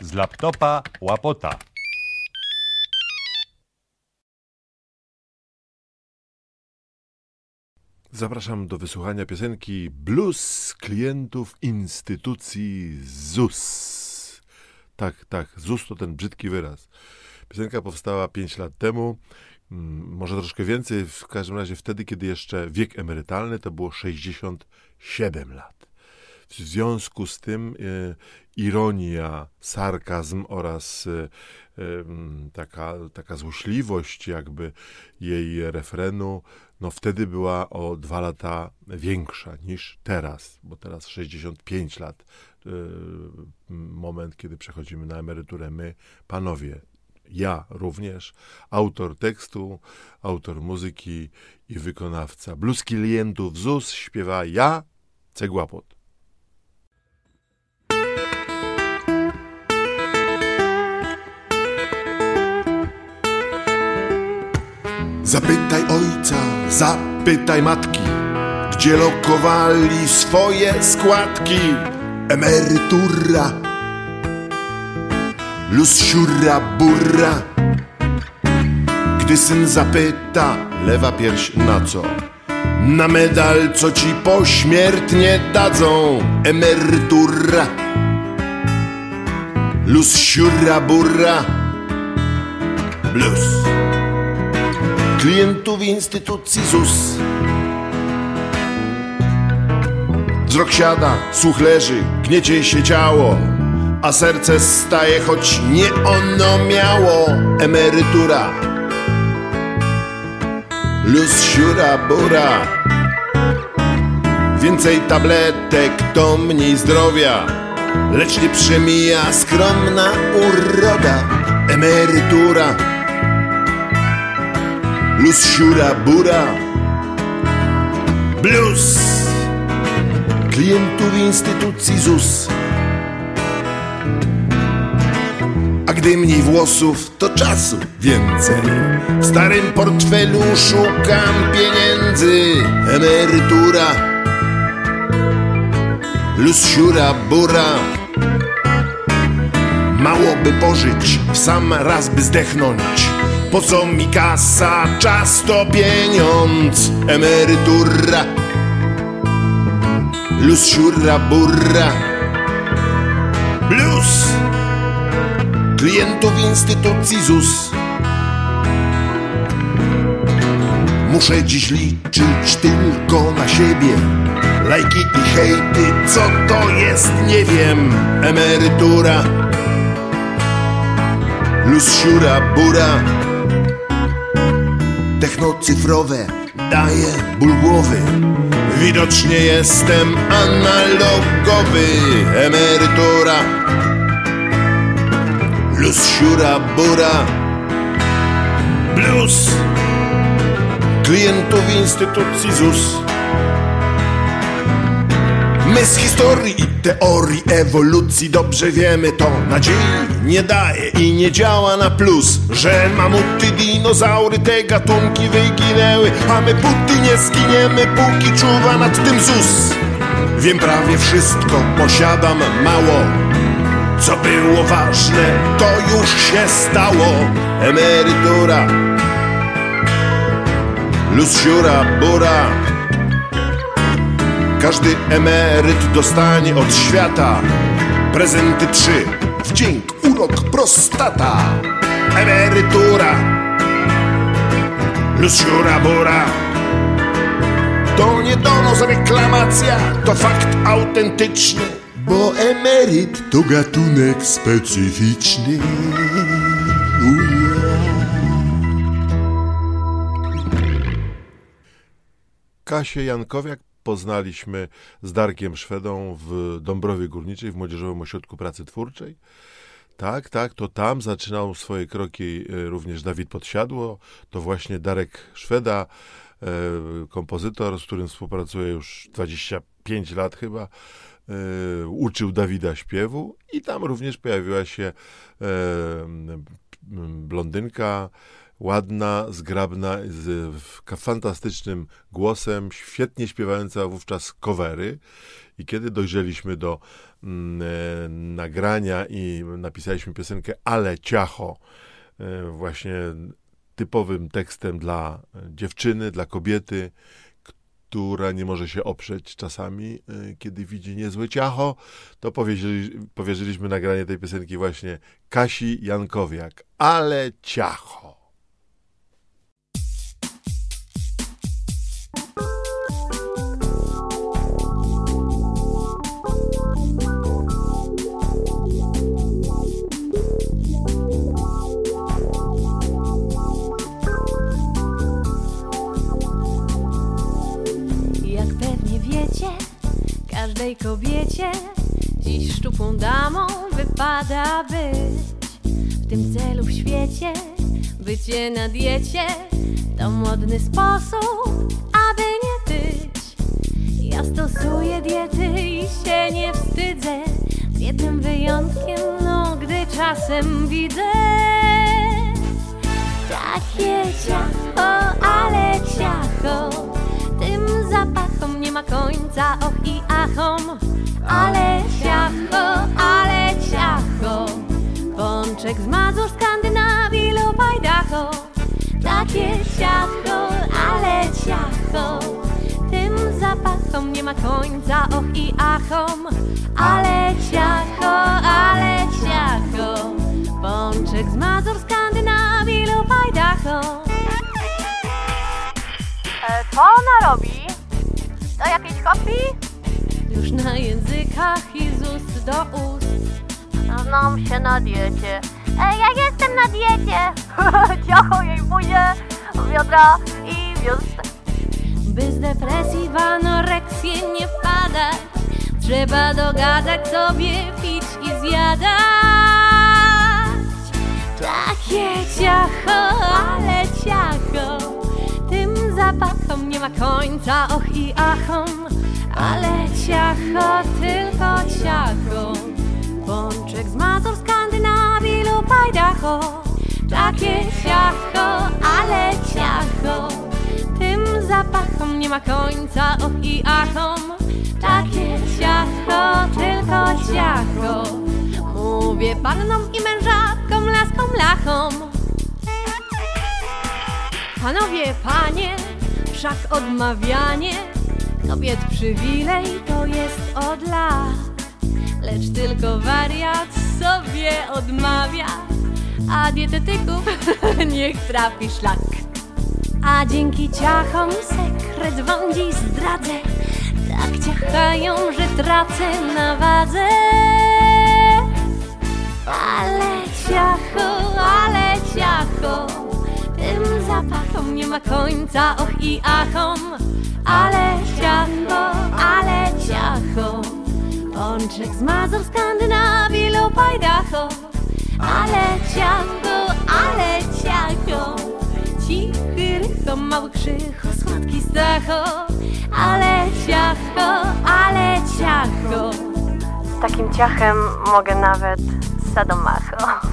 Z laptopa łapota. Zapraszam do wysłuchania piosenki Blues klientów instytucji ZUS. Tak, tak, ZUS to ten brzydki wyraz. Piosenka powstała 5 lat temu, mm, może troszkę więcej, w każdym razie wtedy, kiedy jeszcze wiek emerytalny to było 67 lat. W związku z tym e, ironia, sarkazm oraz e, e, taka, taka złośliwość jakby jej refrenu, no wtedy była o dwa lata większa niż teraz, bo teraz 65 lat, moment, kiedy przechodzimy na emeryturę my, panowie, ja również, autor tekstu, autor muzyki i wykonawca. Blues klientów ZUS śpiewa ja, Cegłapot. Zapytaj ojca, zapytaj matki, gdzie lokowali swoje składki. Emerytura, luz siura burra. Gdy syn zapyta, lewa pierś na co? Na medal, co ci pośmiertnie dadzą. Emerytura, luz siura burra. Blues klientów instytucji ZUS. Wzrok siada, słuch leży, gniecie się ciało, a serce staje, choć nie ono miało. Emerytura, luz siura bura. Więcej tabletek to mniej zdrowia, lecz nie przemija skromna uroda. Emerytura luz siura bura. Blues. Klientów instytucji ZUS. A gdy mniej włosów, to czasu więcej. W starym portfelu szukam pieniędzy. Emerytura. Luz siura bura. Mało by pożyć, w sam raz by zdechnąć po co mi kasa, czas to pieniądz. Emerytura. Luz siura burra. Blues Klientów instytucji ZUS. Muszę dziś liczyć tylko na siebie. Lajki i hejty, co to jest, nie wiem. Emerytura. Luz siura bura technocyfrowe daje ból głowy. Widocznie jestem analogowy Emerytura. Luz siura bura. Blues. Klientów instytucji ZUS My z historii i teorii ewolucji dobrze wiemy to. Nadziei nie daje i nie działa na plus Że mamuty, dinozaury, te gatunki wyginęły. A my puty nie zginiemy, póki czuwa nad tym ZUS. Wiem prawie wszystko, posiadam mało. Co było ważne, to już się stało. Emerytura Luz siura bura każdy emeryt dostanie od świata prezenty trzy. Wdzięk, urok, prostata, emerytura, lusiura bura. To nie donos, reklamacja, to fakt autentyczny, bo emeryt to gatunek specyficzny. Kasię Jankowiak poznaliśmy z Darkiem Szwedą w Dąbrowie Górniczej, w Młodzieżowym Ośrodku Pracy Twórczej. Tak, tak, to tam zaczynał swoje kroki e, również Dawid Podsiadło. To właśnie Darek Szweda, e, kompozytor, z którym współpracuję już 25 lat chyba, e, uczył Dawida śpiewu i tam również pojawiła się blondynka, ładna, zgrabna, z fantastycznym głosem, świetnie śpiewająca wówczas covery. I kiedy dojrzeliśmy do mm, e, nagrania i napisaliśmy piosenkę Ale Ciacho, e, właśnie typowym tekstem dla dziewczyny, dla kobiety, która nie może się oprzeć czasami, e, kiedy widzi niezłe ciacho, to powierzyli, powierzyliśmy nagranie tej piosenki właśnie Kasi Jankowiak. Ale ciacho. Kobiecie. Dziś szczupłą damą wypada być. W tym celu w świecie bycie na diecie. To modny sposób, aby nie tyć. Ja stosuję diety i się nie wstydzę, z jednym wyjątkiem, no gdy czasem widzę. Takie ciacho, ale ciacho. Tym zapachom nie ma końca, och i achom. Ale ciacho, ale ciacho. Pączek z Mazur, Skandynawii lub Idaho. Takie ciacho, ale ciacho. Tym zapachom nie ma końca, och i achom. Ale ciacho, ale ciacho. Pączek z Mazur, Skandynawii lub Idaho. E, Co ona robi? To jakieś hobby? Już na językach i z ust do ust Znam się na diecie. E, ja jestem na diecie. Ciacho jej buzie, wiodra i wiózd. By z depresji w anoreksję nie wpadać Trzeba dogadać sobie pić i zjadać Takie ciacho, ale ciacho końca, och i achom Ale ciacho, tylko ciacho. Pączek z Mazur, Skandynawii lub Idaho Takie ciacho, ale ciacho Tym zapachom nie ma końca, och i achom Takie ciacho, tylko ciacho. Mówię pannom i mężatkom, laskom, lachom Panowie, panie, wszak odmawianie. Kobiet przywilej to jest od lat. Lecz tylko wariat sobie odmawia. A dietetyków niech trafi szlak. A dzięki ciachom sekret wam dziś zdradzę. Tak ciachają, że tracę na wadze. Ale ciacho, ale ciacho zapachom nie ma końca, och i achom. Ale ciacho, ale ciacho. Pączek z Mazur, Skandynawii lub Idaho Ale ciacho, ale ciacho. Cichy rycho, mały krzycho, słodki stacho Ale ciacho, ale ciacho. Z takim ciachem mogę nawet sadomacho.